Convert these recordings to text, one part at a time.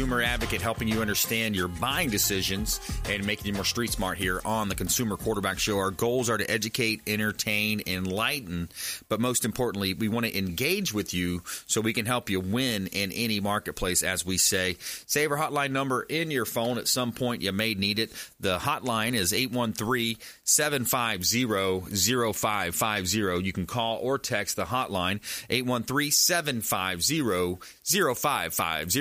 advocate, helping you understand your buying decisions and making you more street smart here on the Consumer Quarterback Show. Our goals are to educate, entertain, enlighten, but most importantly, we want to engage with you so we can help you win in any marketplace, as we say. Save our hotline number in your phone at some point. You may need it. The hotline is 813 750 0550. You can call or text the hotline 813 750 0550.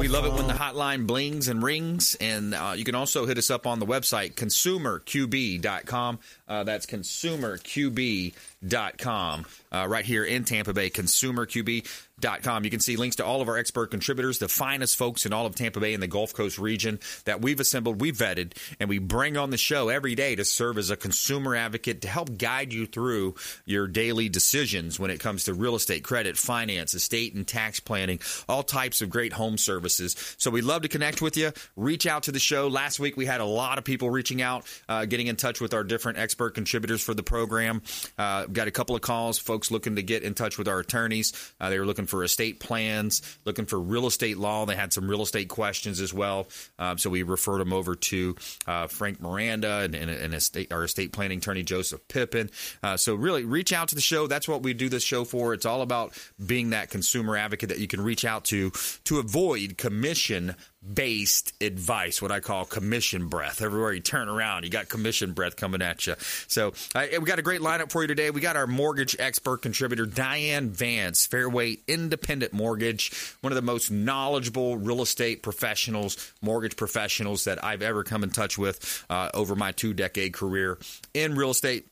We love it when the hotline blings and rings. And uh, you can also hit us up on the website, consumerqb.com. Uh, that's consumerqb.com. Uh, right here in Tampa Bay, consumerqb.com. You can see links to all of our expert contributors, the finest folks in all of Tampa Bay and the Gulf Coast region that we've assembled, we've vetted, and we bring on the show every day to serve as a consumer advocate to help guide you through your daily decisions when it comes to real estate, credit, finance, estate, and tax planning, all types of great home services. So we love to connect with you. Reach out to the show. Last week we had a lot of people reaching out, uh, getting in touch with our different expert contributors for the program. Uh, got a couple of calls, folks looking to get in touch with our attorneys. Uh, they were looking for estate plans, looking for real estate law. They had some real estate questions as well. Um, so we referred them over to uh, Frank Miranda and, and, and estate, our estate planning attorney, Joseph Pippin. Uh, so really reach out to the show. That's what we do this show for. It's all about being that consumer advocate that you can reach out to to avoid commission based advice, what I call commission breath. Everywhere you turn around, you got commission breath coming at you. So we got a great lineup for you today. We got our mortgage expert contributor, Diane Vance, Fairway Independent Mortgage, one of the most knowledgeable real estate professionals, mortgage professionals that I've ever come in touch with uh, over my two decade career in real estate.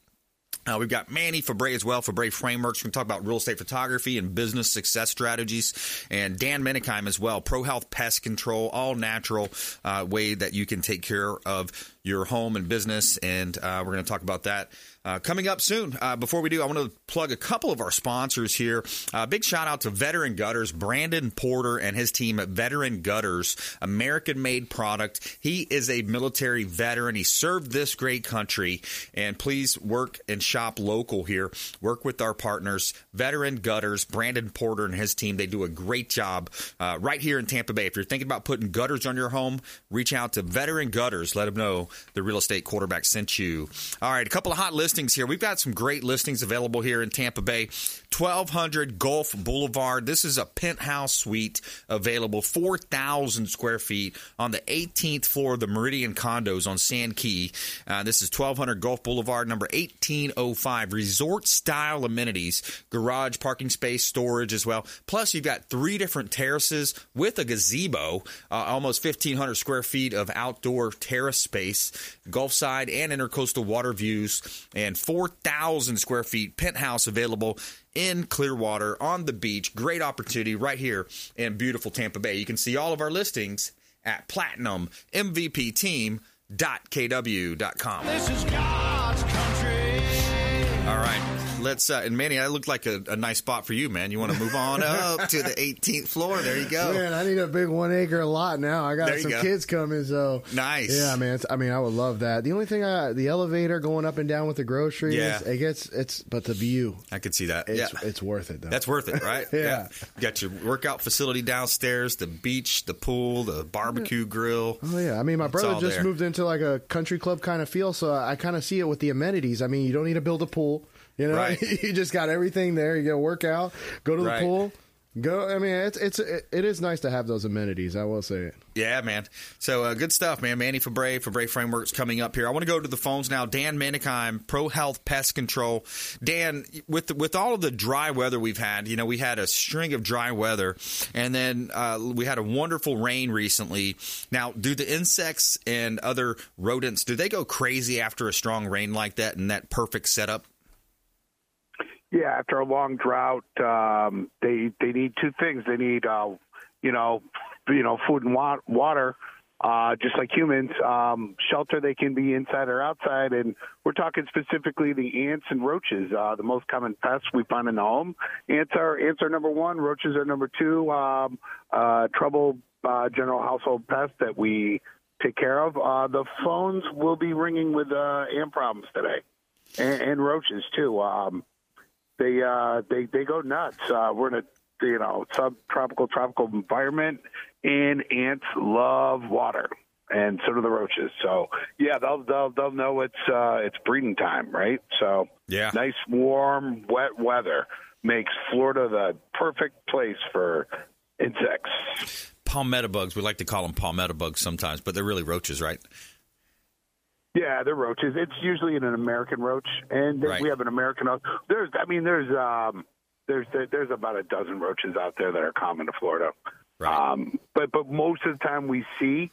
Uh, we've got Manny Febre as well, Febre Frameworks. We're going to talk about real estate photography and business success strategies. And Dan Menikheim as well, Pro Health Pest Control, all natural uh, way that you can take care of your home and business. And uh, we're going to talk about that uh, coming up soon. Uh, before we do, I want to plug a couple of our sponsors here. Uh, big shout out to Veteran Gutters, Brandon Porter and his team at Veteran Gutters, American made product. He is a military veteran. He served this great country. And please work and shop local here. Work with our partners, Veteran Gutters, Brandon Porter and his team. They do a great job uh, right here in Tampa Bay. If you're thinking about putting gutters on your home, reach out to Veteran Gutters. Let them know the real estate quarterback sent you. All right, a couple of hot listings here. We've got some great listings available here in Tampa Bay. 1200 Gulf Boulevard. This is a penthouse suite available 4,000 square feet on the 18th floor of the Meridian condos on Sand Key. Uh, this is 1200 Gulf Boulevard, number 1805. Resort style amenities, garage, parking space, storage as well. Plus, you've got three different terraces with a gazebo, uh, almost 1,500 square feet of outdoor terrace space, Gulf side and intercoastal water views, and 4,000 square feet penthouse available in Clearwater on the beach. Great opportunity right here in beautiful Tampa Bay. You can see all of our listings at platinummvpteam.kw.com. This is God's country. All right. Let's uh, and Manny, that looked like a, a nice spot for you, man. You want to move on up to the 18th floor? There you go. Man, I need a big one acre lot now. I got some go. kids coming, so Nice. Yeah, man. I mean, I would love that. The only thing, I, the elevator going up and down with the groceries, Yeah. it gets it's, but the view, I could see that. it's yeah. it's worth it though. That's worth it, right? Yeah. You got your workout facility downstairs, the beach, the pool, the barbecue grill. Oh yeah, I mean, my brother just there. moved into like a country club kind of feel, so I kind of see it with the amenities. I mean, you don't need to build a pool, you know, Right. you just got everything there. You go work out, go to the Right. pool, go. I mean, it's it's it, it is nice to have those amenities. I will say it. Yeah, man. So uh, good stuff, man. Manny Febre, Febre Frameworks coming up here. I want to go to the phones now. Dan Menikheim, Pro Health Pest Control. Dan, with with all of the dry weather we've had, you know, we had a string of dry weather, and then uh, we had a wonderful rain recently. Now, do the insects and other rodents do they go crazy after a strong rain like that and that perfect setup? Yeah, after a long drought, um, they they need two things. They need uh, you know, you know, food and wa- water, uh, just like humans. Um, shelter, they can be inside or outside, and we're talking specifically the ants and roaches, uh, the most common pests we find in the home. Ants are ants are number one. Roaches are number two. Um, uh, trouble uh, general household pests that we take care of. Uh, the phones will be ringing with uh, ant problems today, and, and roaches too. Um, they uh, they they go nuts. Uh, we're in a you know subtropical tropical environment, and ants love water, and so do the roaches. So yeah, they'll they'll they'll know it's uh, it's breeding time, right? So Yeah. nice warm wet weather makes Florida the perfect place for insects. Palmetto bugs. We like to call them palmetto bugs sometimes, but they're really roaches, right? Yeah, they're roaches. It's usually an American roach, and Right. we have an American. There's, I mean, there's, um, there's, there's about a dozen roaches out there that are common to Florida. Right. Um, but but most of the time we see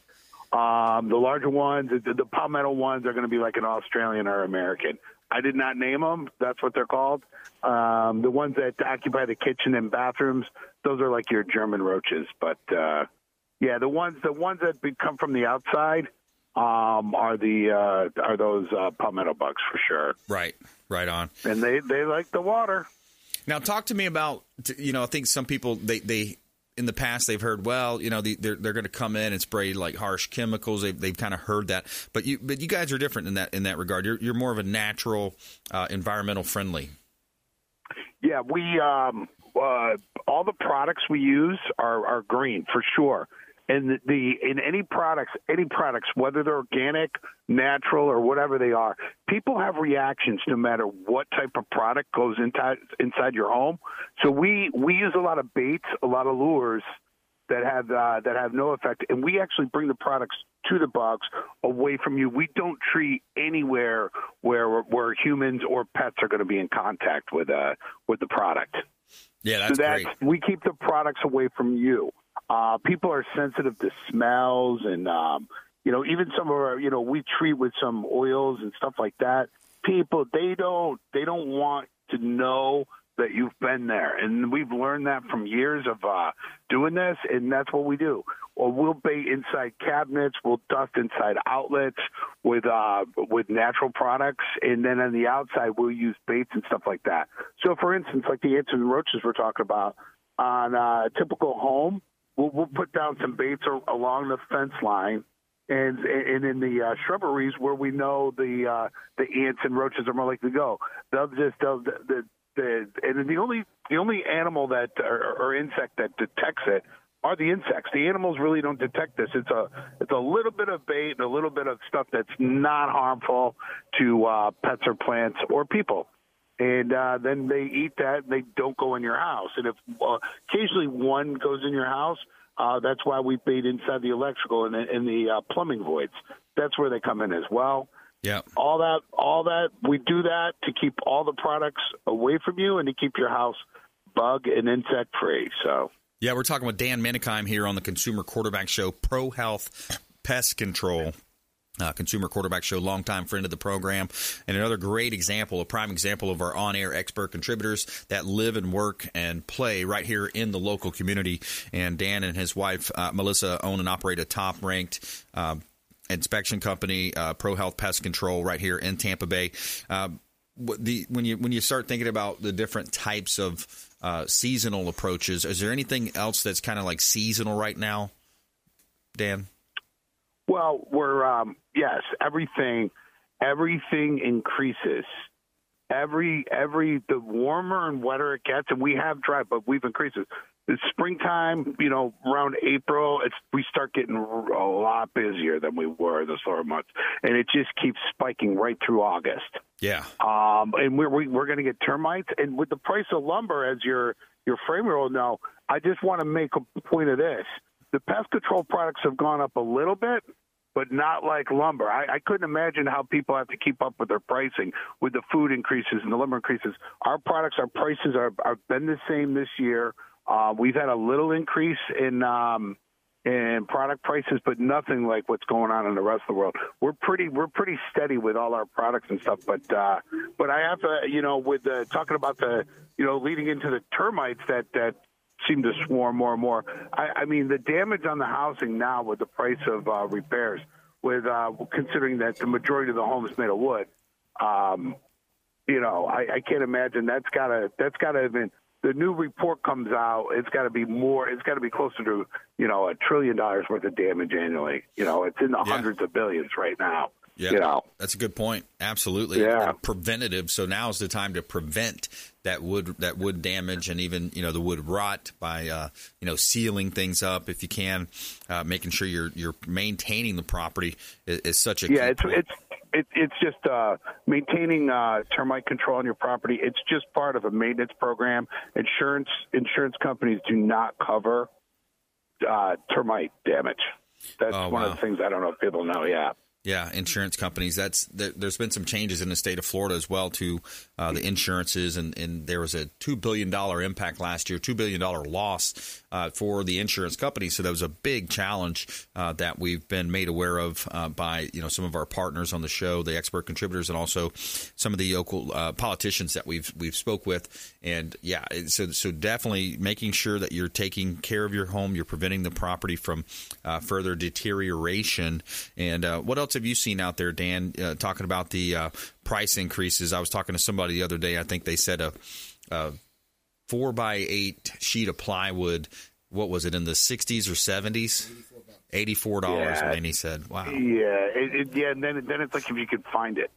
um, the larger ones, the, the palmetto ones, are going to be like an Australian or American. I did not name them. That's what they're called. Um, the ones that occupy the kitchen and bathrooms, those are like your German roaches. But uh, yeah, the ones the ones that come from the outside um, are the uh, are those uh, palmetto bugs for sure, Right. Right on. and they they like the water. Now, talk to me about you know. I think some people they they in the past they've heard well you know the, they're they're going to come in and spray like harsh chemicals. They've they've kind of heard that, but you but you guys are different in that in that regard. You're you're more of a natural, uh, environmental friendly. Yeah, we um, uh, all the products we use are, are green for sure. And the, in any products, any products, whether they're organic, natural, or whatever they are, people have reactions no matter what type of product goes inside inside your home. So we we use a lot of baits, a lot of lures that have uh, that have no effect, and we actually bring the products to the bugs away from you. We don't treat anywhere where where humans or pets are going to be in contact with uh, with the product. Yeah, that's so that's great. we keep the products away from you. Uh, people are sensitive to smells, and um, you know, even some of our, you know, we treat with some oils and stuff like that. People, they don't, they don't want to know that you've been there, and we've learned that from years of uh, doing this, and that's what we do. Or we'll bait inside cabinets, we'll dust inside outlets with uh, with natural products, and then on the outside we'll use baits and stuff like that. So, for instance, like the ants and roaches we're talking about on a typical home, we'll, we'll put down some baits along the fence line. And and in the uh, shrubberies where we know the uh, the ants and roaches are more likely to go, they'll just they'll the, the, the and the only the only animal that or, or insect that detects it are the insects. The animals really don't detect this. It's a it's a little bit of bait and a little bit of stuff that's not harmful to uh, pets or plants or people. And uh, then they eat that and they don't go in your house. And if uh, occasionally one goes in your house, uh, that's why we bait inside the electrical and the, and the uh, plumbing voids. That's where they come in as well Yeah. all that all that we do that to keep all the products away from you and to keep your house bug and insect free so Yeah, we're talking with Dan Menikheim here on the Consumer Quarterback Show, Pro Health Pest Control. Uh, Consumer Quarterback Show, longtime friend of the program, and another great example, a prime example of our on-air expert contributors that live and work and play right here in the local community. And Dan and his wife uh, Melissa own and operate a top-ranked uh, inspection company, uh, Pro Health Pest Control, right here in Tampa Bay. Uh, the when you when you start thinking about the different types of uh, seasonal approaches, is there anything else that's kind of like seasonal right now, Dan? Well we're um yes everything everything increases. Every every the warmer and wetter it gets and we have dry but we've increased it. The springtime you know around april it's we start getting a lot busier than we were the slower months and it just keeps spiking right through august. Yeah, um, and we're we, we're going to get termites. And with the price of lumber, as your your framer will know, I just want to make a point of this: the pest control products have gone up a little bit, but not like lumber. I, I couldn't imagine how people have to keep up with their pricing with the food increases and the lumber increases. Our products, our prices are have been the same this year. Uh, we've had a little increase in. Um, and product prices, but nothing like what's going on in the rest of the world. We're pretty we're pretty steady with all our products and stuff, but uh, but I have to you know with the, talking about the you know leading into the termites that that seem to swarm more and more. I, I mean, the damage on the housing now with the price of uh, repairs, with uh, considering that the majority of the home is made of wood, um, you know, I, I can't imagine that's gotta that's gotta have been the new report comes out, it's got to be more. It's got to be closer to you know a trillion dollars worth of damage annually. You know, it's in the Yeah. hundreds of billions right now. Yeah, You know, that's a good point. Absolutely, Yeah. Preventative. So now is the time to prevent that wood that wood damage and even you know the wood rot by uh, you know sealing things up if you can, uh, making sure you're you're maintaining the property is, is such a yeah, it's point. it's it, it's just uh, maintaining uh, termite control on your property. It's just part of a maintenance program. Insurance insurance companies do not cover uh, termite damage. That's Oh, one wow. of the things I don't know if people know. Yeah. Yeah, insurance companies. That's there, there's been some changes in the state of Florida as well to uh, the insurances, and, and there was a two billion dollar impact last year, two billion dollar loss uh, for the insurance companies. So that was a big challenge uh, that we've been made aware of uh, by you know some of our partners on the show, the expert contributors, and also some of the local uh, politicians that we've we've spoke with. And yeah, so so definitely making sure that you're taking care of your home, you're preventing the property from uh, further deterioration. And what else have you seen out there, Dan? Uh, talking about the uh, price increases. I was talking to somebody the other day. I think they said a, a four by eight sheet of plywood. What was it in the 60s or 70s? Eighty-four dollars. Yeah. And he said, "Wow, Yeah, it, it, yeah. And then then it's like if you could find it,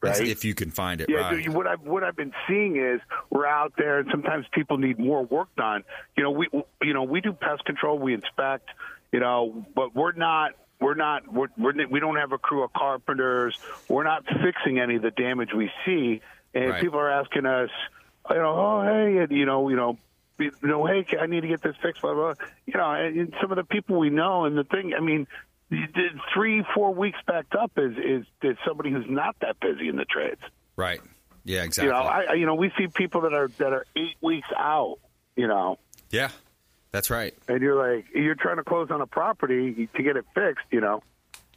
right? if you can find it." Yeah, right. what I've what I've been seeing is we're out there, and sometimes people need more work done. You know, we you know we do pest control, we inspect, you know, but we're not we're not we're, we're we don't have a crew of carpenters. We're not fixing any of the damage we see, and Right. people are asking us, you know, oh hey, and, you know, you know. You know, hey, I need to get this fixed. Blah blah. You know, and and some of the people we know, and the thing, I mean, three, four weeks backed up is is is somebody who's not that busy in the trades. right. Yeah, exactly. You know, I- you know, we see people that are that are eight weeks out. You know, yeah, that's right. and you're like, you're trying to close on a property to get it fixed. You know,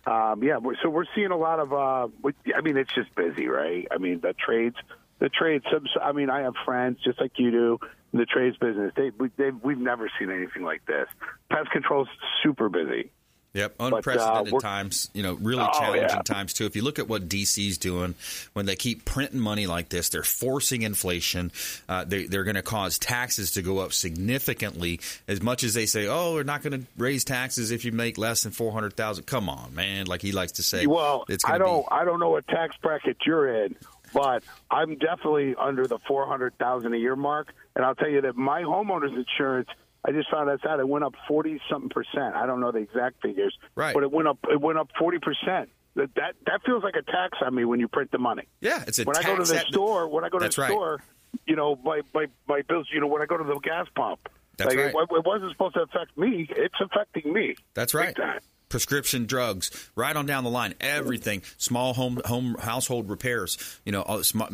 um, yeah. So we're seeing a lot of. Uh, I mean, it's just busy, right? I mean, the trades, the trades. I mean, I have friends just like you do in the trades business. They, we, we've never seen anything like this. Pest control's super busy. Yep, uh, unprecedented we're- times. You know, really Oh, challenging yeah. times too. If you look at what DC's doing when they keep printing money like this, they're forcing inflation. Uh, they, they're going to cause taxes to go up significantly. As much as they say, "Oh, we're not going to raise taxes if you make less than four hundred thousand. Come on, man! Like he likes to say. Well, it's I don't, Be, I don't know what tax bracket you're in, but I'm definitely under the four hundred thousand a year mark, and I'll tell you that my homeowner's insurance. I just found this out. It went up forty something percent. I don't know the exact figures, Right. But it went up. It went up forty percent. That that that feels like a tax on me when you print the money. yeah, it's a When I go to the that- store, when I go to the right. store, you know, my my my bills. You know, when I go to the gas pump, That's like, right. it, it wasn't supposed to affect me. It's affecting me. That's right. Prescription drugs, right on down the line, everything, small home home household repairs, you know,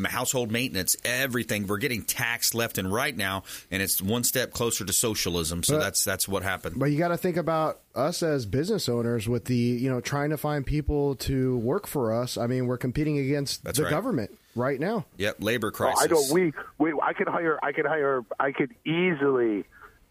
household maintenance, everything. We're getting taxed left and right now, and it's one step closer to socialism. So But- that's that's what happened. But you got to think about us as business owners with the, you know, trying to find people to work for us. I mean, we're competing against That's the right. government right now. Yep, labor Oh, crisis. I don't. We, we. I could hire. I could hire. I could easily,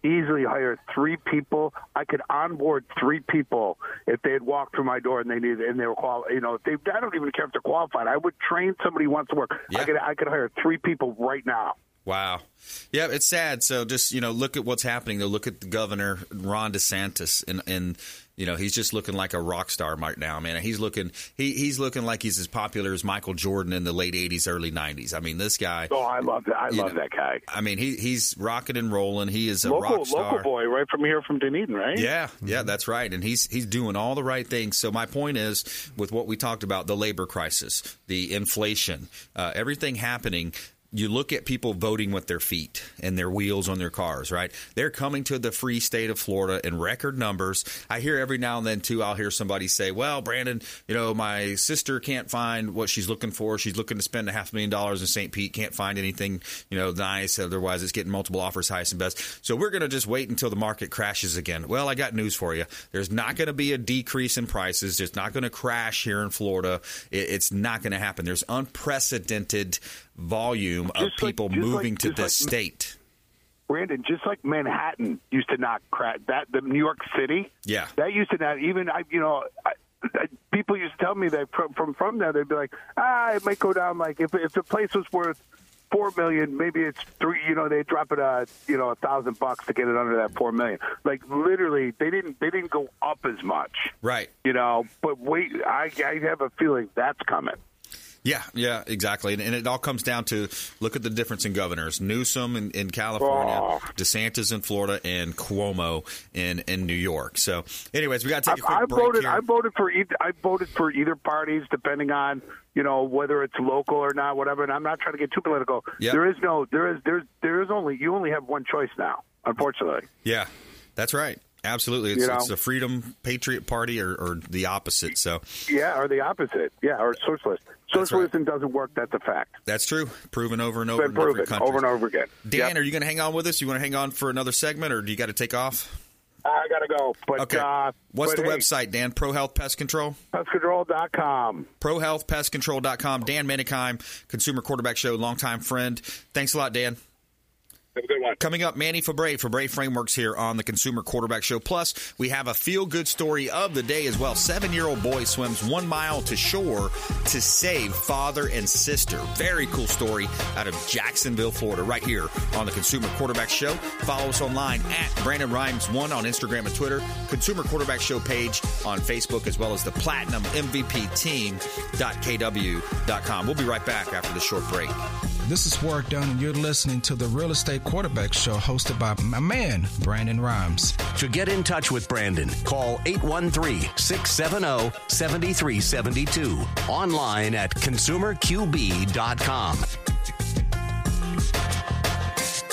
easily hire three people. I could onboard three people if they had walked through my door and they needed and they were qual. You know, if they. I don't even care if they're qualified. I would train somebody who wants to work. Yeah. I could. I could hire three people right now. Wow. Yeah, it's sad. So just, you know, look at what's happening though. Look at the governor, Ron DeSantis, and, and you know, he's just looking like a rock star right now, man. He's looking he, he's looking like he's as popular as Michael Jordan in the late eighties, early nineties. I mean, this guy Oh, I love that. I love know, that guy. I mean, he he's rocking and rolling. He is a Local, rock star. local boy, right from here, from Dunedin, right? Yeah, yeah, that's right. And he's he's doing all the right things. So my point is, with what we talked about, the labor crisis, the inflation, uh, everything happening. You look at people voting with their feet and their wheels on their cars, right? They're coming to the free state of Florida in record numbers. I hear every now and then too. I'll hear somebody say, "Well, Brandon, you know, my sister can't find what she's looking for. She's looking to spend a half million dollars in St. Pete. Can't find anything, you know, nice. Otherwise, it's getting multiple offers, highest and best. So we're going to just wait until the market crashes again. Well, I got news for you. There's not going to be a decrease in prices. It's not going to crash here in Florida. It's not going to happen. There's unprecedented volume of Just like- people like- moving to just this like- state. Brandon, just like Manhattan used to not crack that the New York City, Yeah. that used to not even I you know. I, I, people used to tell me that from from from there they'd be like, ah, it might go down. Like if if the place was worth four million, maybe it's three. You know, they drop it a you know a thousand bucks to get it under that four million. Like literally, they didn't they didn't go up as much. Right. You know, but wait, I I have a feeling that's coming. Yeah, yeah, exactly. And, and it all comes down to look at the difference in governors. Newsom in, in California, Oh. DeSantis in Florida, and Cuomo in, in New York. So, anyways, we got to take a quick I break voted. here. I voted for either. I voted for either parties, depending on you know whether it's local or not, whatever. And I'm not trying to get too political. Yep. There is no. There is. There's. There is only. You only have one choice now. Unfortunately. Yeah, that's right. Absolutely. It's, You know? it's the Freedom Patriot Party or, or the opposite. So, Yeah, or the opposite. Yeah, or socialist. That's right. Socialism doesn't work. That's a fact. that's true. Proven over and over Been proven over and over again. Dan, Yep. are you going to hang on with us? You want to hang on for another segment, or do you got to take off? I gotta go. But Okay. uh, What's but the hey, website, Dan? Pro Health Pest Control? PestControl.com. ProHealthPestControl.com. Dan Menikheim, Consumer Quarterback Show, longtime friend. Thanks a lot, Dan. Have a good one. Coming up, Manny Febre, Febre Frameworks here on the Consumer Quarterback Show. Plus, we have a feel good story of the day as well. Seven year old boy swims one mile to shore to save father and sister. Very cool story out of Jacksonville, Florida, right here on the Consumer Quarterback Show. Follow us online at Brandon Rhymes1 on Instagram and Twitter, Consumer Quarterback Show page on Facebook, as well as the Platinum MVP team.kw.com. We'll be right back after the short break. This is Warrick Dunn, and you're listening to the Real Estate Quarterback Show hosted by my man, Brandon Rhymes. To get in touch with Brandon, call 813 670 7372. Online at consumerqb.com.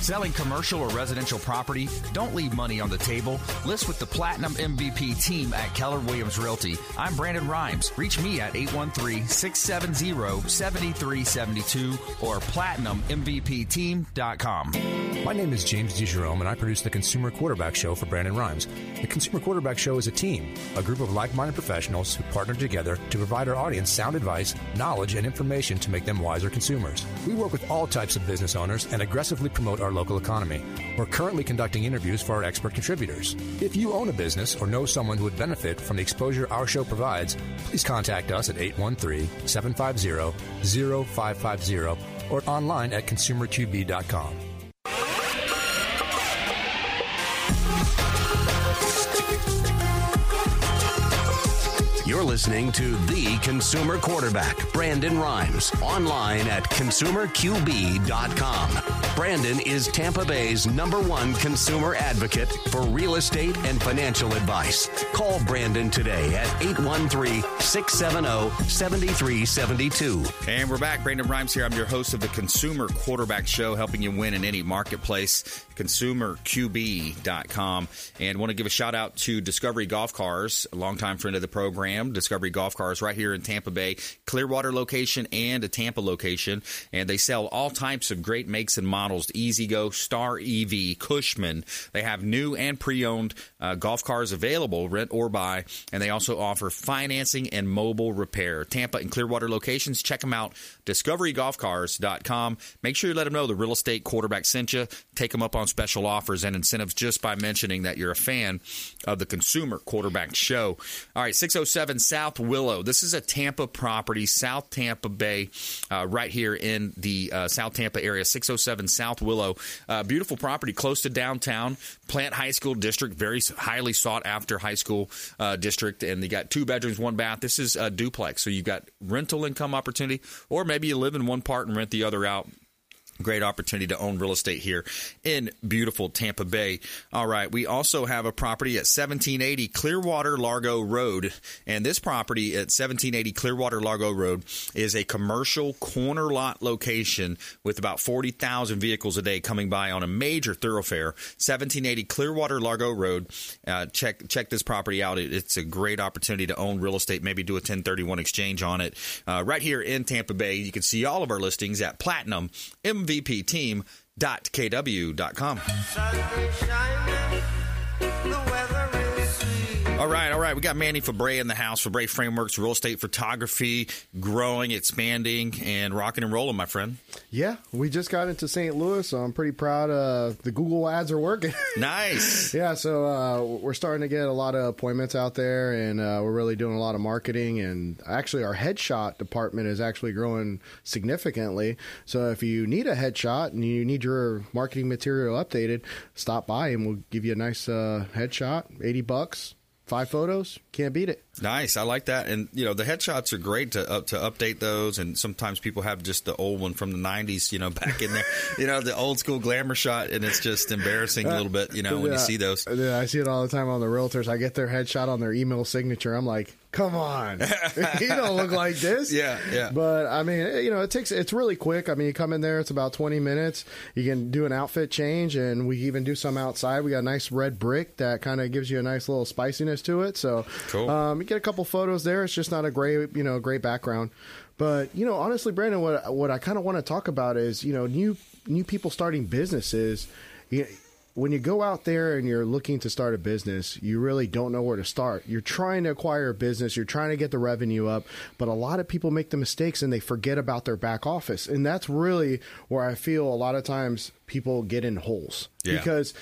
Selling commercial or residential property? Don't leave money on the table. List with the Platinum MVP team at Keller Williams Realty. I'm Brandon Rhymes. Reach me at 813-670-7372 or platinummvpteam.com. My name is James DeJerome, and I produce the Consumer Quarterback Show for Brandon Rhymes. The Consumer Quarterback Show is a team, a group of like minded professionals who partner together to provide our audience sound advice, knowledge, and information to make them wiser consumers. We work with all types of business owners and aggressively promote our local economy. We're currently conducting interviews for our expert contributors. If you own a business or know someone who would benefit from the exposure our show provides, please contact us at 813 750 0550 or online at consumerqb.com. You're listening to The Consumer Quarterback, Brandon Rhymes, online at consumerqb.com. Brandon is Tampa Bay's number one consumer advocate for real estate and financial advice. Call Brandon today at 813 670 7372. And we're back. Brandon Rhymes here. I'm your host of the Consumer Quarterback Show, helping you win in any marketplace. ConsumerQB.com. And want to give a shout out to Discovery Golf Cars, a longtime friend of the program. Discovery Golf Cars right here in Tampa Bay, Clearwater location and a Tampa location. And they sell all types of great makes and models E-Z-GO, Star EV, Cushman. They have new and pre owned uh, golf cars available, rent or buy. And they also offer financing and mobile repair. Tampa and Clearwater locations. Check them out. DiscoveryGolfCars.com. Make sure you let them know the real estate quarterback sent you. Take them up on special offers and incentives just by mentioning that you're a fan of the Consumer Quarterback Show. All right, 607 South Willow. This is a Tampa property, South Tampa Bay, uh, right here in the uh, South Tampa area. 607 South Willow. Uh, beautiful property close to downtown. Plant High School District, very highly sought after high school uh, district. And they got two bedrooms, one bath. This is a duplex. So you've got rental income opportunity, or maybe you live in one part and rent the other out Great opportunity to own real estate here in beautiful Tampa Bay. All right, we also have a property at 1780 Clearwater Largo Road, and this property at 1780 Clearwater Largo Road is a commercial corner lot location with about 40,000 vehicles a day coming by on a major thoroughfare. 1780 Clearwater Largo Road. Uh, check check this property out. It, it's a great opportunity to own real estate. Maybe do a 1031 exchange on it. Uh, right here in Tampa Bay, you can see all of our listings at Platinum MVPteam.kw.com. All right, all right. We got Manny Febre in the house. Febre Frameworks, real estate photography, growing, expanding, and rocking and rolling, my friend. Yeah, we just got into St. Louis, so I'm pretty proud. Uh, the Google ads are working. Nice. yeah, so uh, we're starting to get a lot of appointments out there, and uh, we're really doing a lot of marketing. And actually, our headshot department is actually growing significantly. So if you need a headshot and you need your marketing material updated, stop by and we'll give you a nice uh, headshot, eighty bucks. Five photos, can't beat it. Nice, I like that. And you know, the headshots are great to up to update those. And sometimes people have just the old one from the '90s, you know, back in there. you know, the old school glamour shot, and it's just embarrassing a little bit, you know, when you see those. Yeah, I see it all the time on the realtors. I get their headshot on their email signature. I'm like, come on, you don't look like this. Yeah, yeah. But I mean, you know, it takes it's really quick. I mean, you come in there, it's about 20 minutes. You can do an outfit change, and we even do some outside. We got a nice red brick that kind of gives you a nice little spiciness to it. So, Cool. um, you get a couple photos there. It's just not a great, you know, great background. But you know, honestly, Brandon, what what I kind of want to talk about is you know new new people starting businesses. You, when you go out there and you're looking to start a business, you really don't know where to start. You're trying to acquire a business, you're trying to get the revenue up, but a lot of people make the mistakes and they forget about their back office. And that's really where I feel a lot of times people get in holes Yeah. because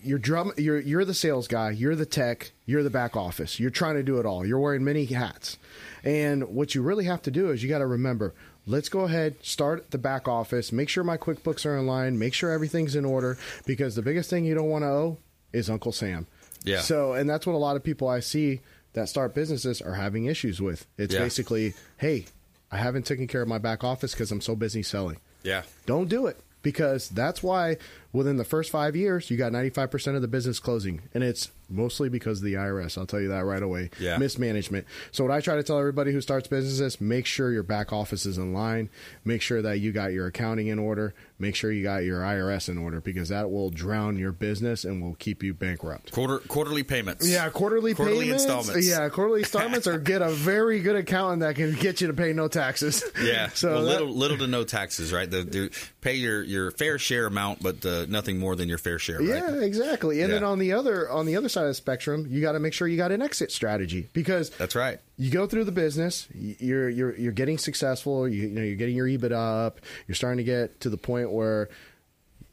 you're drum you're you're the sales guy, you're the tech, you're the back office. You're trying to do it all. You're wearing many hats. And what you really have to do is you got to remember, let's go ahead, start the back office, make sure my QuickBooks are in line, make sure everything's in order because the biggest thing you don't want to owe is Uncle Sam. Yeah. So, and that's what a lot of people I see that start businesses are having issues with. It's Yeah. basically, hey, I haven't taken care of my back office because I'm so busy selling. Yeah. Don't do it because that's why within the first five years, you got 95% of the business closing. And it's mostly because of the IRS. I'll tell you that right away. Yeah. Mismanagement. So, what I try to tell everybody who starts businesses make sure your back office is in line, make sure that you got your accounting in order, make sure you got your IRS in order because that will drown your business and will keep you bankrupt. Quarter quarterly payments. Yeah, quarterly, Quarterly payments. installments. Yeah, quarterly installments, or get a very good accountant that can get you to pay no taxes. Yeah. So well, that- little little to no taxes, right? The, the pay your, your fair share amount, but uh, nothing more than your fair share, right? Yeah, exactly. And then on the other on the other side of the spectrum, you got to make sure you got an exit strategy because That's right. you go through the business, you're you're you're getting successful, you, you know, you're getting your EBITDA up, you're starting to get to the point where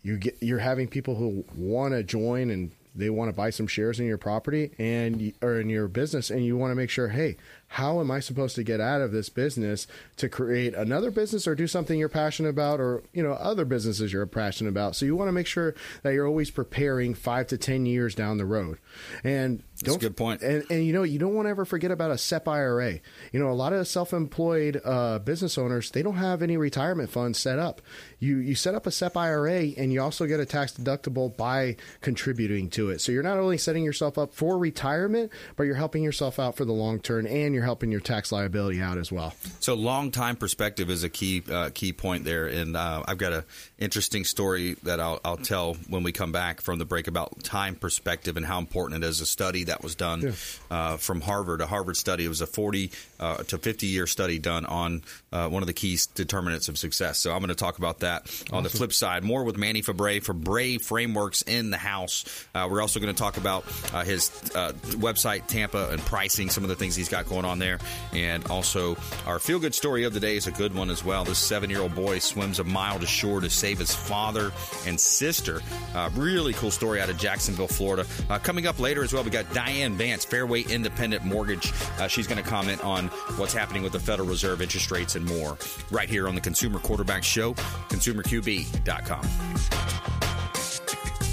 you get you're having people who want to join and they want to buy some shares in your property and or in your business and you want to make sure, hey, how am I supposed to get out of this business to create another business or do something you're passionate about or you know other businesses you're passionate about. So you want to make sure that you're always preparing 5 to 10 years down the road. And That's a good point. and, and you know, you don't want to ever forget about a SEP IRA. You know, a lot of self-employed uh, business owners they don't have any retirement funds set up. You you set up a SEP IRA, and you also get a tax deductible by contributing to it. So you're not only setting yourself up for retirement, but you're helping yourself out for the long term, and you're helping your tax liability out as well. So long time perspective is a key uh, key point there, and uh, I've got a interesting story that I'll, I'll tell when we come back from the break about time perspective and how important it is. to study that was done uh, from Harvard, a Harvard study. It was a forty uh, to fifty year study done on uh, one of the key determinants of success. So I'm going to talk about that on the flip side. More with Manny Febre for Brave Frameworks in the house. Uh, we're also going to talk about uh, his uh, website, Tampa, and pricing, some of the things he's got going on there. And also, our feel good story of the day is a good one as well. This seven year old boy swims a mile to shore to save his father and sister. Uh, really cool story out of Jacksonville, Florida. Uh, coming up later as well, we got Diane Vance, Fairway Independent Mortgage. Uh, she's going to comment on what's happening with the Federal Reserve interest rates and more right here on the Consumer Quarterback Show, consumerqb.com.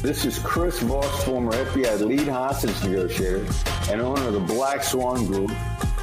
This is Chris Voss, former FBI lead hostage negotiator and owner of the Black Swan Group,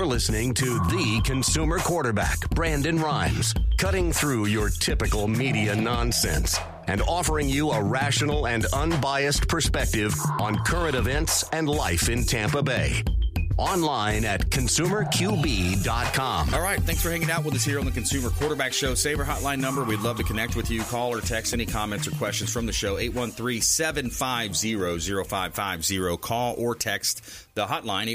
You're listening to the consumer quarterback, Brandon Rhymes, cutting through your typical media nonsense and offering you a rational and unbiased perspective on current events and life in Tampa Bay. Online at consumerqb.com. All right, thanks for hanging out with us here on the Consumer Quarterback Show. Save our hotline number. We'd love to connect with you. Call or text any comments or questions from the show. 813-750-0550. Call or text the hotline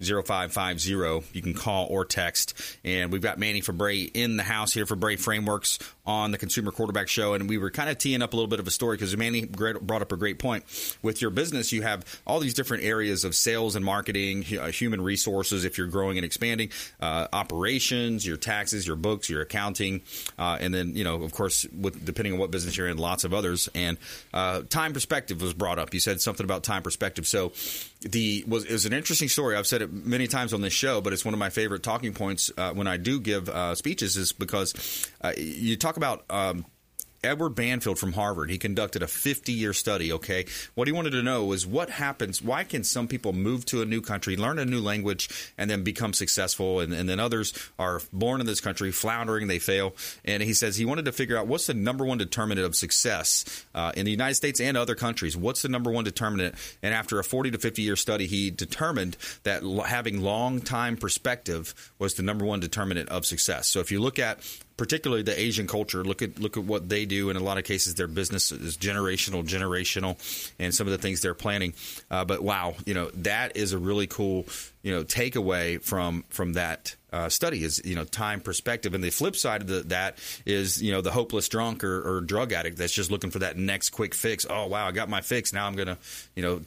813-750-0550. You can call or text. And we've got Manny Febre in the house here Febre Frameworks on the Consumer Quarterback Show. And we were kind of teeing up a little bit of a story because Manny brought up a great point. With your business, you have all these different areas of sales and marketing, uh, human resources if you're growing and expanding, uh, operations, your taxes, your books, your accounting, uh, and then, you know, of course, with, depending on what business you're in, lots of others. And uh, time perspective was brought up. You said something about time perspective perspective. So the was it was an interesting story. I've said it many times on this show, but it's one of my favorite talking points uh, when I do give uh, speeches is because uh, you talk about um, Edward Banfield from Harvard. He conducted a 50 year study. Okay. What he wanted to know was what happens, why can some people move to a new country, learn a new language, and then become successful? And, and then others are born in this country, floundering, they fail. And he says he wanted to figure out what's the number one determinant of success uh, in the United States and other countries. What's the number one determinant? And after a 40 to 50 year study, he determined that having long time perspective was the number one determinant of success. So if you look at particularly the Asian culture. Look at look at what they do. In a lot of cases, their business is generational, generational, and some of the things they're planning. Uh, but wow, you know that is a really cool you know takeaway from from that uh, study is you know time perspective. And the flip side of the, that is you know the hopeless drunk or, or, drug addict that's just looking for that next quick fix. Oh wow i got my fix. Now i'm gonna you know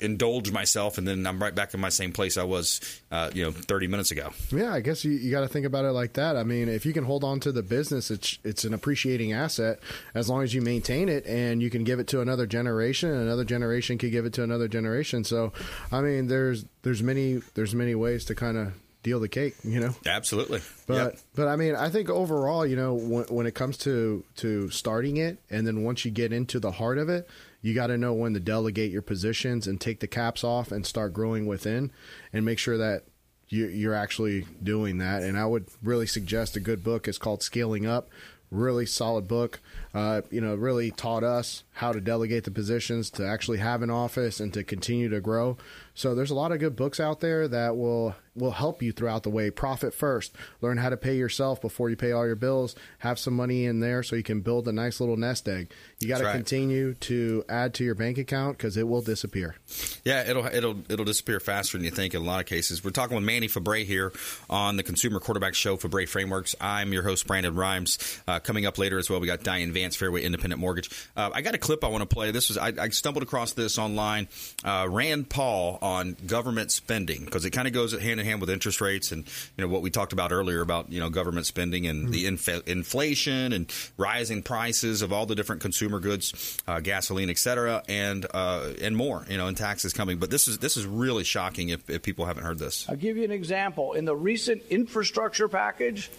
indulge myself and then i'm right back in my same place i was uh, you know 30 minutes ago. Yeah i guess you, you got to think about it like that. I mean if you can hold on to the business it's it's an appreciating asset as long as you maintain it and you can give it to another generation and another generation could give it to another generation. So i mean there's there's many there's many ways to kind of deal the cake, you know. Absolutely. But yep. but I mean, I think overall, you know, when, when it comes to to starting it, and then once you get into the heart of it, you got to know when to delegate your positions and take the caps off and start growing within, and make sure that you, you're actually doing that. And I would really suggest a good book is called Scaling Up. Really solid book. Uh, you know, really taught us how to delegate the positions, to actually have an office, and to continue to grow. So there's a lot of good books out there that will will help you throughout the way. Profit first. Learn how to pay yourself before you pay all your bills. Have some money in there so you can build a nice little nest egg. You got to right. continue to add to your bank account because it will disappear. Yeah, it'll it'll it'll disappear faster than you think in a lot of cases. We're talking with Manny Febre here on the Consumer Quarterback Show Febre Frameworks. I'm your host Brandon Rhymes. Uh, coming up later as well, we got Diane Vance, Fairway Independent Mortgage. Uh, I got a clip I want to play. This was I, I stumbled across this online. Uh, Rand Paul on government spending because it kind of goes hand in hand with interest rates and you know what we talked about earlier about you know government spending and mm-hmm. the inf- inflation and rising prices of all the different consumer goods, uh, gasoline, etc., and uh, and more. You know, and taxes coming. But this is this is really shocking if, if people haven't heard this. I'll give you an example. In the recent infrastructure package,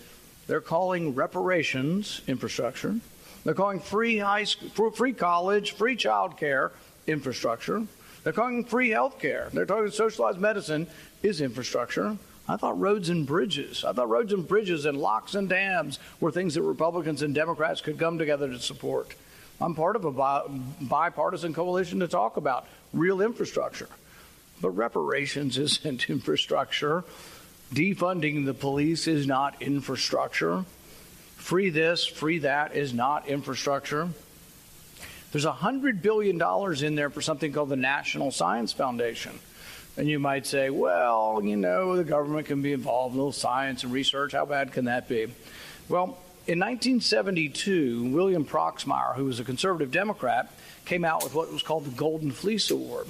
they're calling reparations infrastructure. They're calling free high school, free college, free child care infrastructure. They're calling free health care. They're talking socialized medicine is infrastructure. I thought roads and bridges. I thought roads and bridges and locks and dams were things that Republicans and Democrats could come together to support. I'm part of a bipartisan coalition to talk about real infrastructure. But reparations isn't infrastructure. Defunding the police is not infrastructure. Free this, free that is not infrastructure. There's $100 billion in there for something called the National Science Foundation. And you might say, well, you know, the government can be involved in little science and research. How bad can that be? Well, in 1972, William Proxmire, who was a conservative Democrat, came out with what was called the Golden Fleece Award.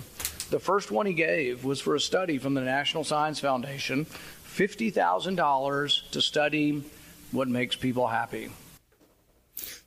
The first one he gave was for a study from the National Science Foundation $50,000 to study what makes people happy.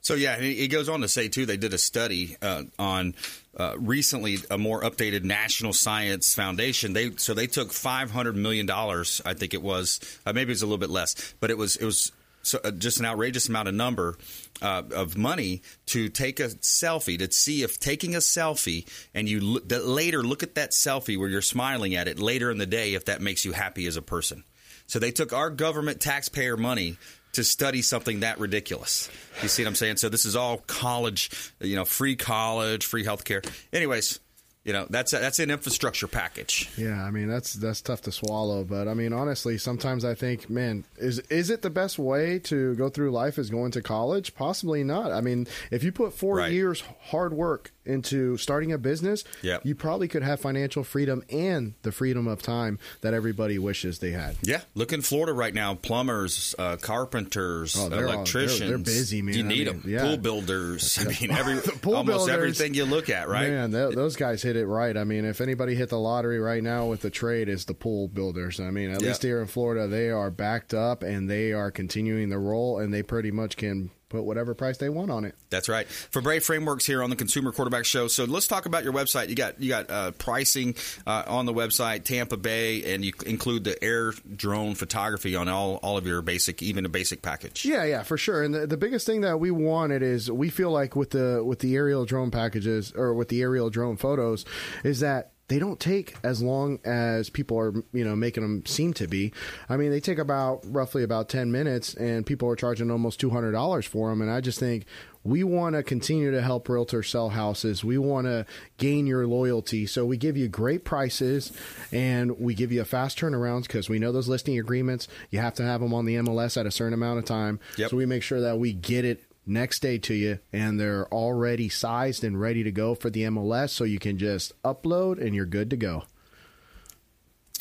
So yeah, he goes on to say too. They did a study uh, on uh, recently a more updated National Science Foundation. They so they took five hundred million dollars. I think it was uh, maybe it was a little bit less, but it was it was so, uh, just an outrageous amount of number uh, of money to take a selfie to see if taking a selfie and you later look at that selfie where you're smiling at it later in the day if that makes you happy as a person. So they took our government taxpayer money to study something that ridiculous. You see what I'm saying? So this is all college, you know, free college, free healthcare. Anyways, you know, that's a, that's an infrastructure package. Yeah, I mean that's that's tough to swallow, but I mean honestly, sometimes I think, man, is is it the best way to go through life is going to college? Possibly not. I mean, if you put 4 Right. years hard work into starting a business, Yep. you probably could have financial freedom and the freedom of time that everybody wishes they had. Yeah, look in Florida right now. Plumbers, uh, carpenters, Oh, they're all- they're- electricians. they're busy, man. You I need mean, them. yeah. Pool builders. I mean, every almost builders. everything you look at, right? Man, th- those guys hit it right. I mean, if anybody hit the lottery right now with the trade, is the pool builders. I mean, at Yeah. least here in Florida, they are backed up and they are continuing the role, and they pretty much can put whatever price they want on it. That's right. Febre Frameworks here on the Consumer Quarterback Show. So let's talk about your website. You got you got uh, pricing uh, on the website, Tampa Bay, and you include the air drone photography on all, all of your basic, even a basic package. Yeah, yeah, for sure. And the, the biggest thing that we wanted is we feel like with the with the aerial drone packages or with the aerial drone photos is that they don't take as long as people are you know making them seem to be. I mean, they take about roughly about ten minutes, and people are charging almost two hundred dollars for them. And I just think we want to continue to help realtors sell houses. We want to gain your loyalty. So we give you great prices and we give you a fast turnarounds because we know those listing agreements, you have to have them on the MLS at a certain amount of time. Yep. So we make sure that we get it next day to you and they're already sized and ready to go for the MLS so you can just upload and you're good to go.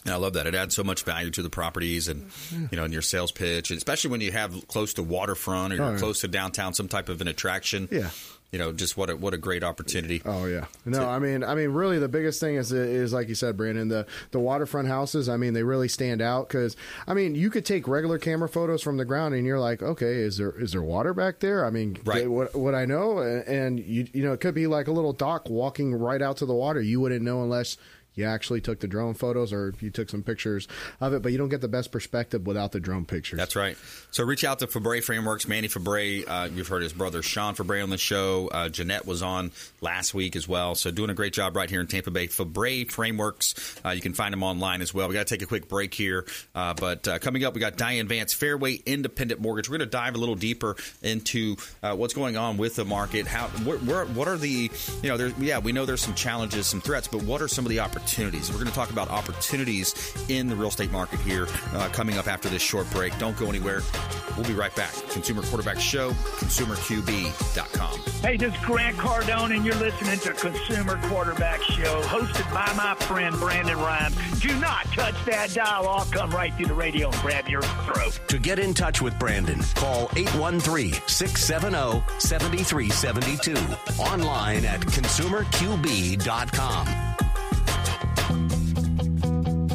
I love that. It adds so much value to the properties and you know in your sales pitch, especially when you have close to waterfront or you're Oh, close to downtown, some type of an attraction. Yeah. You know, just what a, what a great opportunity. Oh yeah. No, I mean, I mean, really, the biggest thing is is like you said, Brandon, the the waterfront houses. I mean, they really stand out because I mean, you could take regular camera photos from the ground, and you're like, okay, is there is there water back there? I mean, Right. what what I know, and, and you you know, it could be like a little dock walking right out to the water. You wouldn't know unless. You actually took the drone photos, or you took some pictures of it, but you don't get the best perspective without the drone pictures. That's right. So reach out to Febre Frameworks, Manny Febre. Uh, you've heard his brother Sean Febre on the show. Uh, Jeanette was on last week as well. So doing a great job right here in Tampa Bay. Febre Frameworks. Uh, you can find them online as well. We got to take a quick break here, uh, but uh, coming up, we got Diane Vance, Fairway Independent Mortgage. We're going to dive a little deeper into uh, what's going on with the market. How where, where, what are the you know? There, yeah, we know there's some challenges, some threats, but what are some of the opportunities? We're going to talk about opportunities in the real estate market here uh, coming up after this short break. Don't go anywhere. We'll be right back. Consumer Quarterback Show, consumerqb.com. Hey, this is Grant Cardone, and you're listening to Consumer Quarterback Show, hosted by my friend Brandon Rhymes. Do not touch that dial. I'll come right through the radio and grab your throat. To get in touch with Brandon, call 813-670-7372. Online at consumerqb.com.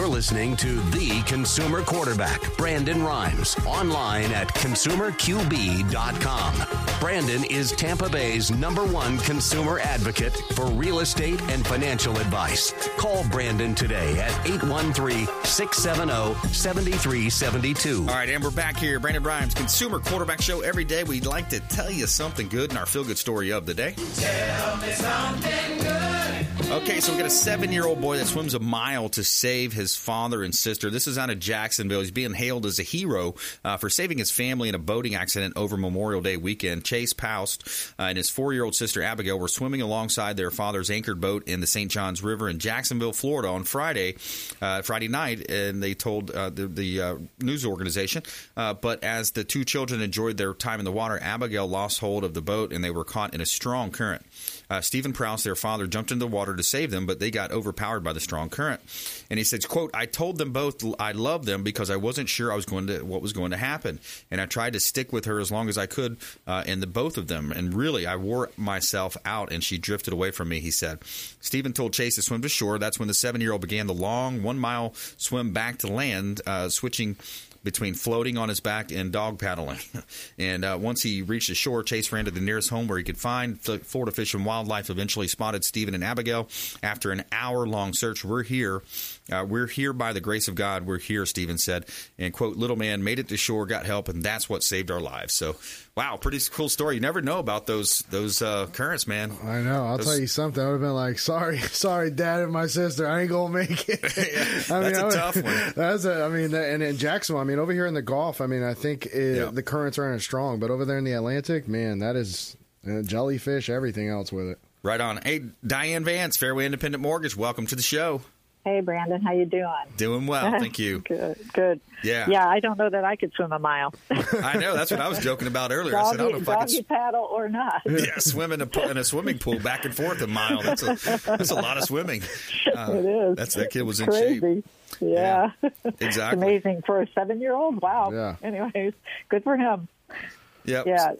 You're listening to the consumer quarterback, Brandon Rhymes, online at consumerqb.com. Brandon is Tampa Bay's number one consumer advocate for real estate and financial advice. Call Brandon today at 813 670 7372. All right, and we're back here. Brandon Rhymes, Consumer Quarterback Show. Every day we'd like to tell you something good in our feel good story of the day. Tell me something good. Okay, so we got a seven year old boy that swims a mile to save his father and sister. This is out of Jacksonville. He's being hailed as a hero uh, for saving his family in a boating accident over Memorial Day weekend. Chase Poust uh, and his four year old sister Abigail were swimming alongside their father's anchored boat in the St. Johns River in Jacksonville, Florida on Friday, uh, Friday night, and they told uh, the, the uh, news organization. Uh, but as the two children enjoyed their time in the water, Abigail lost hold of the boat and they were caught in a strong current. Uh, Stephen Prouse, their father, jumped into the water to save them, but they got overpowered by the strong current. And he says, "quote I told them both I loved them because I wasn't sure I was going to what was going to happen, and I tried to stick with her as long as I could uh, in the both of them. And really, I wore myself out, and she drifted away from me." He said. Stephen told Chase to swim to shore. That's when the seven-year-old began the long one-mile swim back to land, uh, switching between floating on his back and dog paddling. and uh, once he reached the shore, Chase ran to the nearest home where he could find The Florida Fish and Wildlife. Eventually spotted Stephen and Abigail. After an hour-long search, we're here. Uh, we're here by the grace of God. We're here, Stephen said. And quote, little man made it to shore, got help, and that's what saved our lives. So, wow, pretty cool story. You never know about those those uh, currents, man. I know. I'll Those- tell you something. I would have been like, "Sorry, sorry, Dad and my sister. I ain't gonna make it." I that's a a tough one. That's a. I mean, that- and in Jacksonville, I mean, over here in the Gulf, I mean, I think it, the currents aren't as strong, but over there in the Atlantic, man, that is uh, jellyfish, everything else with it. Right on. Hey, Diane Vance, Fairway Independent Mortgage. Welcome to the show. Hey, Brandon, how you doing? Doing well, thank you. good, good. Yeah. Yeah, I don't know that I could swim a mile. I know. That's what I was joking about earlier. I said, I don't know doggy, if I could paddle or not. yeah, swim in a, pu- in a swimming pool back and forth a mile. That's a that's a lot of swimming. Uh, it is. That's that kid was in Crazy. shape. Yeah. It's Exactly. amazing for a seven year old. Wow. Yeah. Anyways, good for him. Yep. Yeah.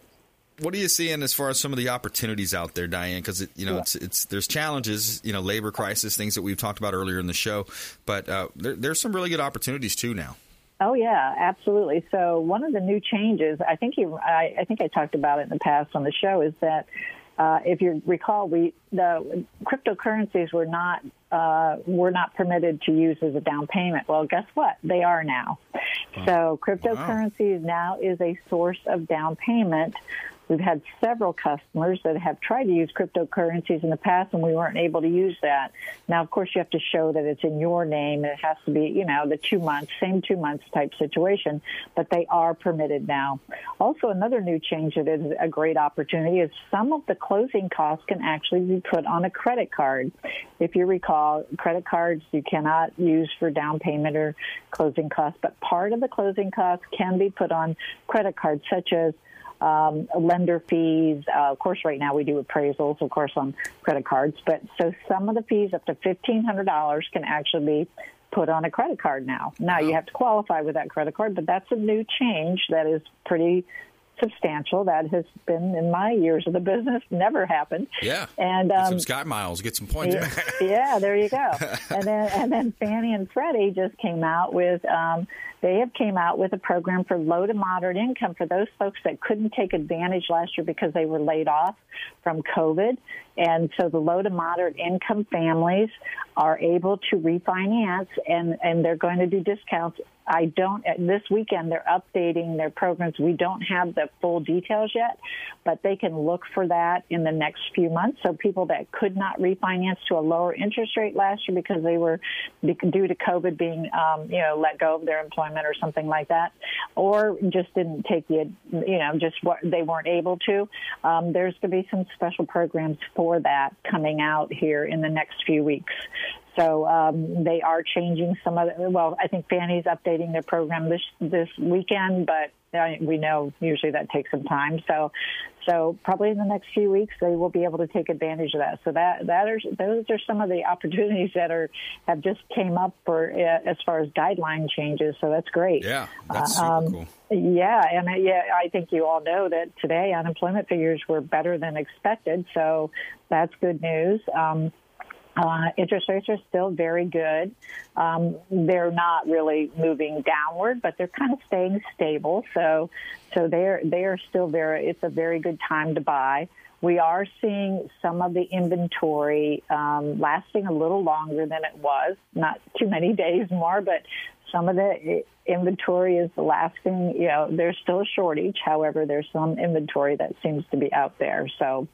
What are you seeing as far as some of the opportunities out there, Diane? Because you know, it's it's there's challenges, you know, labor crisis, things that we've talked about earlier in the show, but uh, there, there's some really good opportunities too now. Oh yeah, absolutely. So one of the new changes, I think you, I, I think I talked about it in the past on the show, is that uh, if you recall, we the cryptocurrencies were not uh, were not permitted to use as a down payment. Well, guess what? They are now. So cryptocurrencies now is a source of down payment. We've had several customers that have tried to use cryptocurrencies in the past, and we weren't able to use that. Now, of course, you have to show that it's in your name. and It has to be, you know, the two months, same two months type situation, but they are permitted now. Also, another new change that is a great opportunity is some of the closing costs can actually be put on a credit card. If you recall, credit cards you cannot use for down payment or closing costs, but part of the closing costs can be put on credit cards, such as um, lender fees. Uh, of course, right now we do appraisals, of course, on credit cards. But so some of the fees up to fifteen hundred dollars can actually be put on a credit card now. Now you have to qualify with that credit card, but that's a new change that is pretty substantial. That has been in my years of the business never happened. Yeah. And um, some Sky Miles, get some points. yeah, yeah, there you go. And then and then Fannie and Freddie just came out with um, they have came out with a program for low to moderate income for those folks that couldn't take advantage last year because they were laid off from COVID. And so the low to moderate income families are able to refinance and, and they're going to do discounts. I don't, this weekend they're updating their programs. We don't have the full details yet, but they can look for that in the next few months. So people that could not refinance to a lower interest rate last year because they were due to COVID being, um, you know, let go of their employment or something like that, or just didn't take the, you know, just what they weren't able to. Um, there's going to be some special programs for that coming out here in the next few weeks. So um, they are changing some of the, well, I think Fannie's updating their program this this weekend, but uh, we know usually that takes some time. So so probably in the next few weeks they will be able to take advantage of that. So that that are those are some of the opportunities that are have just came up for uh, as far as guideline changes. So that's great. Yeah, that's super Um, cool. Yeah, and uh, yeah, I think you all know that today unemployment figures were better than expected, so that's good news. Um, Uh, interest rates are still very good. Um, they're not really moving downward, but they're kind of staying stable. So, so they're they are still very. It's a very good time to buy. We are seeing some of the inventory um, lasting a little longer than it was. Not too many days more, but some of the inventory is lasting. You know, there's still a shortage. However, there's some inventory that seems to be out there. So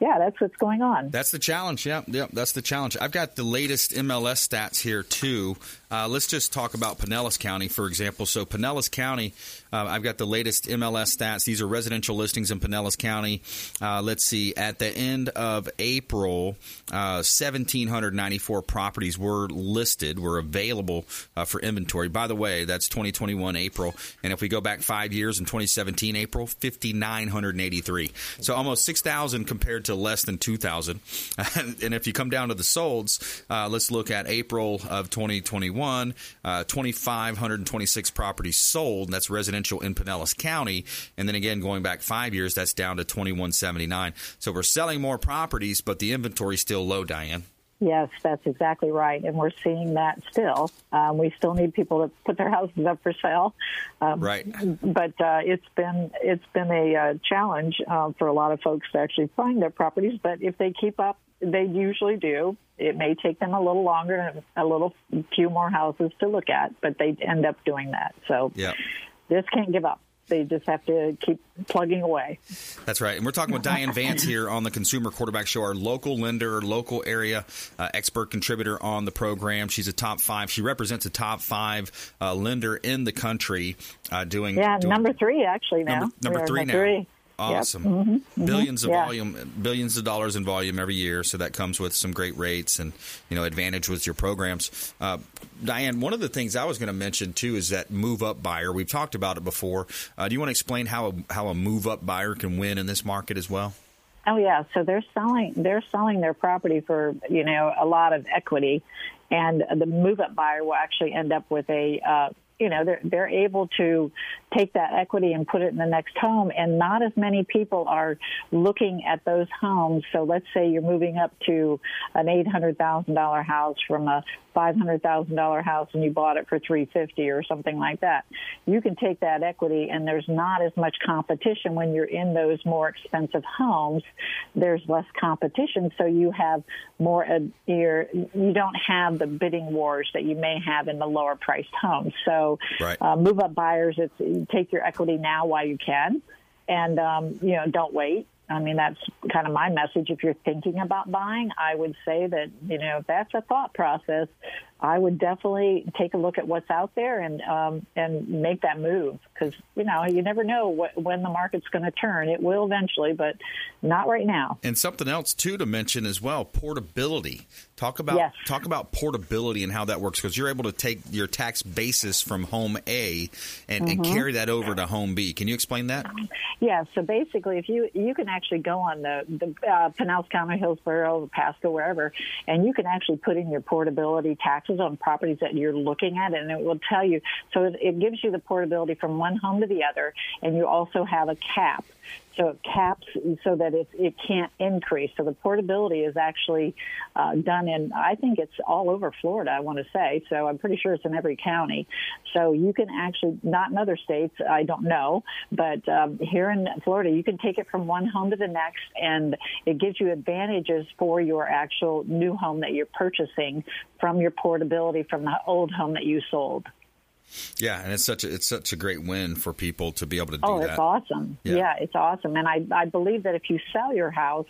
yeah, that's what's going on. That's the challenge. Yeah, yeah, that's the challenge. I've got the latest MLS stats here too. Uh, let's just talk about Pinellas County, for example. So Pinellas County, uh, I've got the latest MLS stats. These are residential listings in Pinellas County. Uh, let's see. At the end of April, 1,794 uh, properties were listed, were available uh, for inventory. By the way, that's 2021 April. And if we go back five years in 2017 April, 5,983. So almost 6,000 compared to less than 2,000. and if you come down to the solds, uh, let's look at April of 2021, uh, 2,526 properties sold. That's residential in Pinellas County. And then again, going back five years, that's down to 2,179. So we're selling more properties, but the inventory is still low, Diane. Yes, that's exactly right, and we're seeing that still. Um, we still need people to put their houses up for sale, um, right? But uh, it's been it's been a uh, challenge uh, for a lot of folks to actually find their properties. But if they keep up, they usually do. It may take them a little longer and a little few more houses to look at, but they end up doing that. So, yeah. This can't give up they just have to keep plugging away. That's right. And we're talking with Diane Vance here on the Consumer Quarterback Show, our local lender, local area uh, expert contributor on the program. She's a top five. She represents a top five uh, lender in the country uh, doing. Yeah, doing, number three actually now. Number, number three number now. Three. Awesome. Yep. Mm-hmm. Mm-hmm. Billions of yeah. volume, billions of dollars in volume every year. So that comes with some great rates and you know advantage with your programs. Uh, Diane, one of the things I was going to mention too is that move up buyer. We've talked about it before. Uh, do you want to explain how a, how a move up buyer can win in this market as well? Oh yeah, so they're selling they're selling their property for you know a lot of equity, and the move up buyer will actually end up with a uh, you know they're they're able to take that equity and put it in the next home. And not as many people are looking at those homes. So let's say you're moving up to an $800,000 house from a $500,000 house and you bought it for 350 or something like that you can take that equity and there's not as much competition when you're in those more expensive homes there's less competition so you have more you're, you don't have the bidding wars that you may have in the lower priced homes so right. uh, move up buyers it's take your equity now while you can, and um, you know don't wait. I mean, that's kind of my message. If you're thinking about buying, I would say that, you know, that's a thought process. I would definitely take a look at what's out there and um, and make that move because you know you never know what, when the market's going to turn. It will eventually, but not right now. And something else too to mention as well: portability. Talk about yes. talk about portability and how that works because you're able to take your tax basis from home A and, Mm-hmm. and carry that over to home B. Can you explain that? Yeah. So basically, if you you can actually go on the the uh, Pinellas County, Hillsborough, Pasco, wherever, and you can actually put in your portability taxes on properties that you're looking at, and it will tell you. So it, gives you the portability from one home to the other, and you also have a cap. So it caps so that it, it can't increase. So the portability is actually uh, done in, I think it's all over Florida, I want to say. So I'm pretty sure it's in every county. So you can actually, not in other states, I don't know, but um, here in Florida, you can take it from one home to the next, and it gives you advantages for your actual new home that you're purchasing from your portability from the old home that you sold. Yeah, and it's such a it's such a great win for people to be able to do oh, that. it's awesome. Yeah. Yeah. it's awesome. And I, I believe that if you sell your house,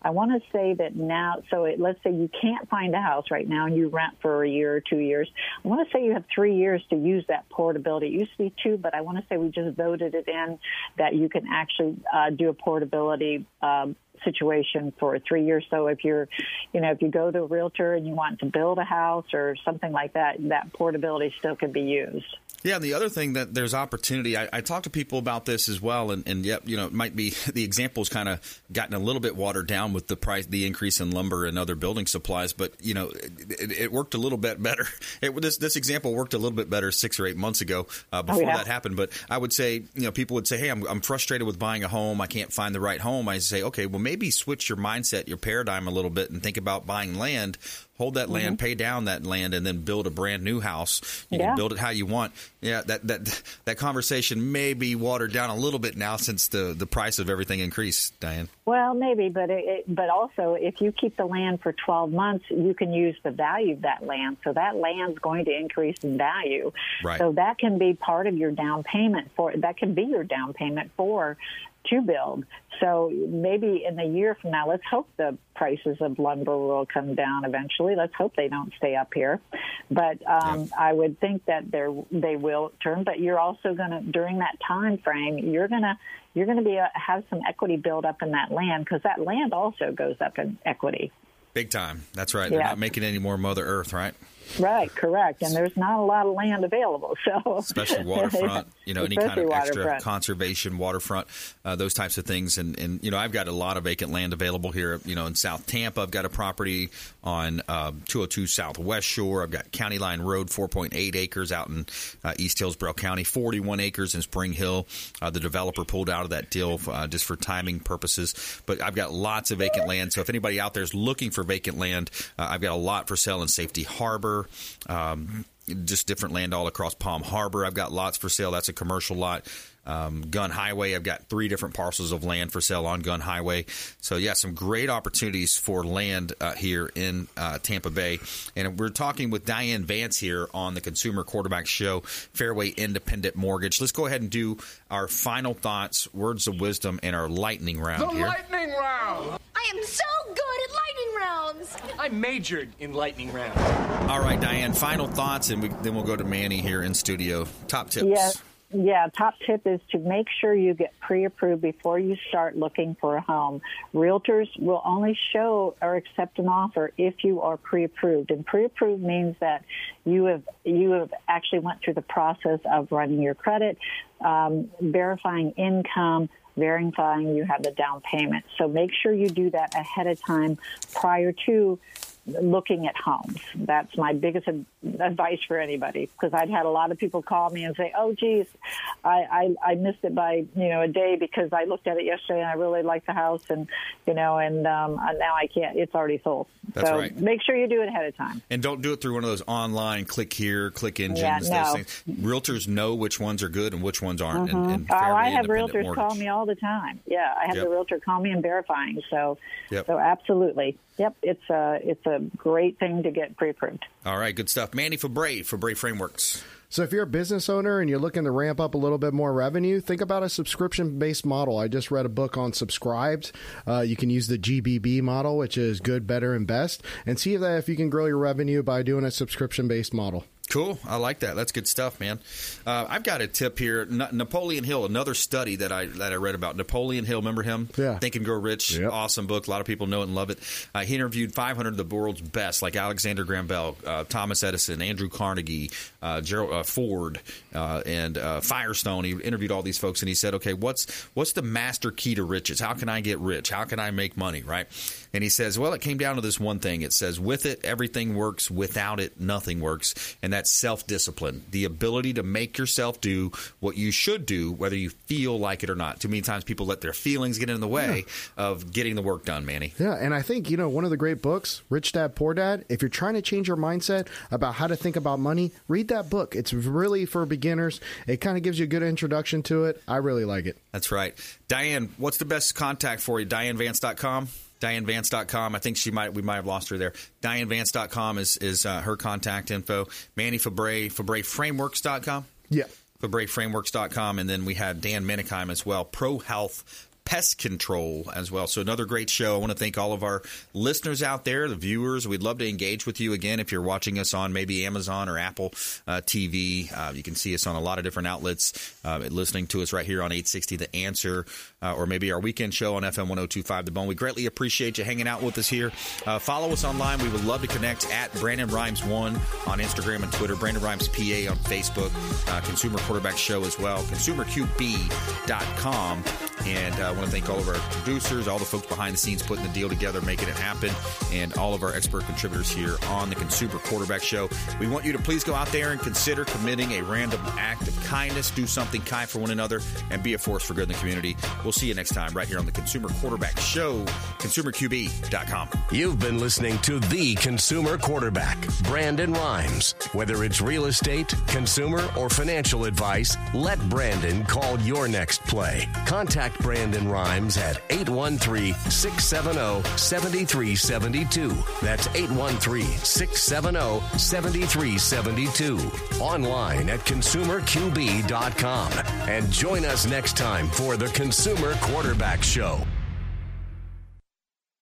I want to say that now, so it, let's say you can't find a house right now and you rent for a year or two years. I want to say you have three years to use that portability. It used to be two, but I want to say we just voted it in that you can actually uh, do a portability um, situation for three years. So if you're, you know, if you go to a realtor and you want to build a house or something like that, that portability still could be used. Yeah, and the other thing that there's opportunity. I, I talk to people about this as well, and, and yep, you know, it might be the example's kind of gotten a little bit watered down with the price, the increase in lumber and other building supplies. But you know, it, it worked a little bit better. It, this this example worked a little bit better six or eight months ago uh, before Oh, yeah. that happened. But I would say, you know, people would say, "Hey, I'm, I'm frustrated with buying a home. I can't find the right home." I say, "Okay, well, maybe switch your mindset, your paradigm a little bit, and think about buying land." Hold that land, Mhm. pay down that land, and then build a brand new house. You Yeah. can build it how you want. Yeah, that that that conversation may be watered down a little bit now since the the price of everything increased. Diane. Well, maybe, but it, it, but also if you keep the land for 12 months, you can use the value of that land. So that land's going to increase in value. Right. So that can be part of your down payment for that can be your down payment for to build. So maybe in a year from now, let's hope the prices of lumber will come down eventually. Let's hope they don't stay up here. But um, I would think that they they will turn. But you're also going to during that time frame, you're going to you're going to be uh have some equity build up in that land because that land also goes up in equity. Big time. That's right. They're Yeah. not making any more Mother Earth, right? Right, correct. And there's not a lot of land available, so especially waterfront. You know, any kind of extra waterfront. conservation, waterfront, uh, those types of things. And, and you know, I've got a lot of vacant land available here. You know, in South Tampa, I've got a property on um, 202 Southwest Shore. I've got County Line Road, 4.8 acres out in uh, East Hillsborough County, 41 acres in Spring Hill. Uh, the developer pulled out of that deal uh, just for timing purposes. But I've got lots of vacant land. So if anybody out there is looking for vacant land, uh, I've got a lot for sale in Safety Harbor. Um, just different land all across Palm Harbor. I've got lots for sale. That's a commercial lot. Um, Gun Highway. I've got three different parcels of land for sale on Gun Highway. So yeah, some great opportunities for land uh, here in uh, Tampa Bay. And we're talking with Diane Vance here on the Consumer Quarterback Show, Fairway Independent Mortgage. Let's go ahead and do our final thoughts, words of wisdom, and our lightning round here. lightning round! I am so good at lightning rounds. I majored in lightning rounds. All right, Diane. Final thoughts, and we, then we'll go to Manny here in studio. Top tips. Yeah, yeah. Top tip is to make sure you get pre-approved before you start looking for a home. Realtors will only show or accept an offer if you are pre-approved, and pre-approved means that you have you have actually went through the process of running your credit, um, verifying income. Verifying you have the down payment. So make sure you do that ahead of time prior to looking at homes. That's my biggest advice for anybody because I've had a lot of people call me and say, "Oh, geez, I, I I missed it by you know a day because I looked at it yesterday and I really liked the house and you know and um, now I can't. It's already sold. That's so right. make sure you do it ahead of time. And don't do it through one of those online click here, click engines. Yeah, those things. Realtors know which ones are good and which ones aren't. Mhm. And, and oh, I have realtors mortgage. call me all the time. Yeah, I have Yep. the realtor call me and verifying. So, Yep. so absolutely, yep. It's a it's a great thing to get pre-approved. All right, good stuff. Manny Febre, Febre Frameworks. So if you're a business owner and you're looking to ramp up a little bit more revenue, think about a subscription-based model. I just read a book on subscribed. Uh, you can use the GBB model, which is good, better, and best, and see if that if you can grow your revenue by doing a subscription-based model. Cool. I like that. That's good stuff, man. Uh, I've got a tip here. N- Napoleon Hill, another study that I that I read about. Napoleon Hill, remember him? Yeah. Think and Grow Rich. Awesome book. A lot of people know it and love it. Uh, he interviewed 500 of the world's best, like Alexander Graham Bell, uh, Thomas Edison, Andrew Carnegie, uh, Gerald uh, Ford, uh, and uh, Firestone. He interviewed all these folks, and he said, "Okay, what's what's the master key to riches? How can I get rich? How can I make money? Right?" And he says, "Well, it came down to this one thing. It says, with it, everything works. Without it, nothing works, and that's self discipline, the ability to make yourself do what you should do, whether you feel like it or not. Too many times people let their feelings get in the way of getting the work done, Manny. Yeah, and I think, you know, one of the great books, Rich Dad Poor Dad, if you're trying to change your mindset about how to think about money, read that book. It's really for beginners. It kind of gives you a good introduction to it. I really like it. That's right. Diane, what's the best contact for you? DianeVance.com? DianeVance.com. I think she might we might have lost her there. DianeVance.com is is uh, her contact info. Manny Febre, FebreFrameworks.com. Yeah. FebreFrameworks.com. And then we had Dan Menikheim as well. Pro Health pest control as well. So another great show. I want to thank all of our listeners out there, the viewers. We'd love to engage with you again if you're watching us on maybe Amazon or Apple uh, TV. Uh, you can see us on a lot of different outlets. Uh, listening to us right here on 860 The Answer, uh, or maybe our weekend show on FM 1025 The Bone. We greatly appreciate you hanging out with us here. Uh, follow us online. We would love to connect at Brandon Rhymes One on Instagram and Twitter. Brandon Rhymes PA on Facebook. Uh, Consumer Quarterback Show as well. ConsumerQB.com. And uh, I want to thank all of our producers, all the folks behind the scenes putting the deal together, making it happen, and all of our expert contributors here on the Consumer Quarterback Show. We want you to please go out there and consider committing a random act of kindness. Do something kind for one another and be a force for good in the community. We'll see you next time right here on the Consumer Quarterback Show, consumerqb.com. You've been listening to The Consumer Quarterback, Brandon Rhymes. Whether it's real estate, consumer, or financial advice, let Brandon call your next play. Contact Brandon Rhymes at 813 670 7372. That's 813 670 7372. Online at consumerqb.com. And join us next time for the Consumer Quarterback Show.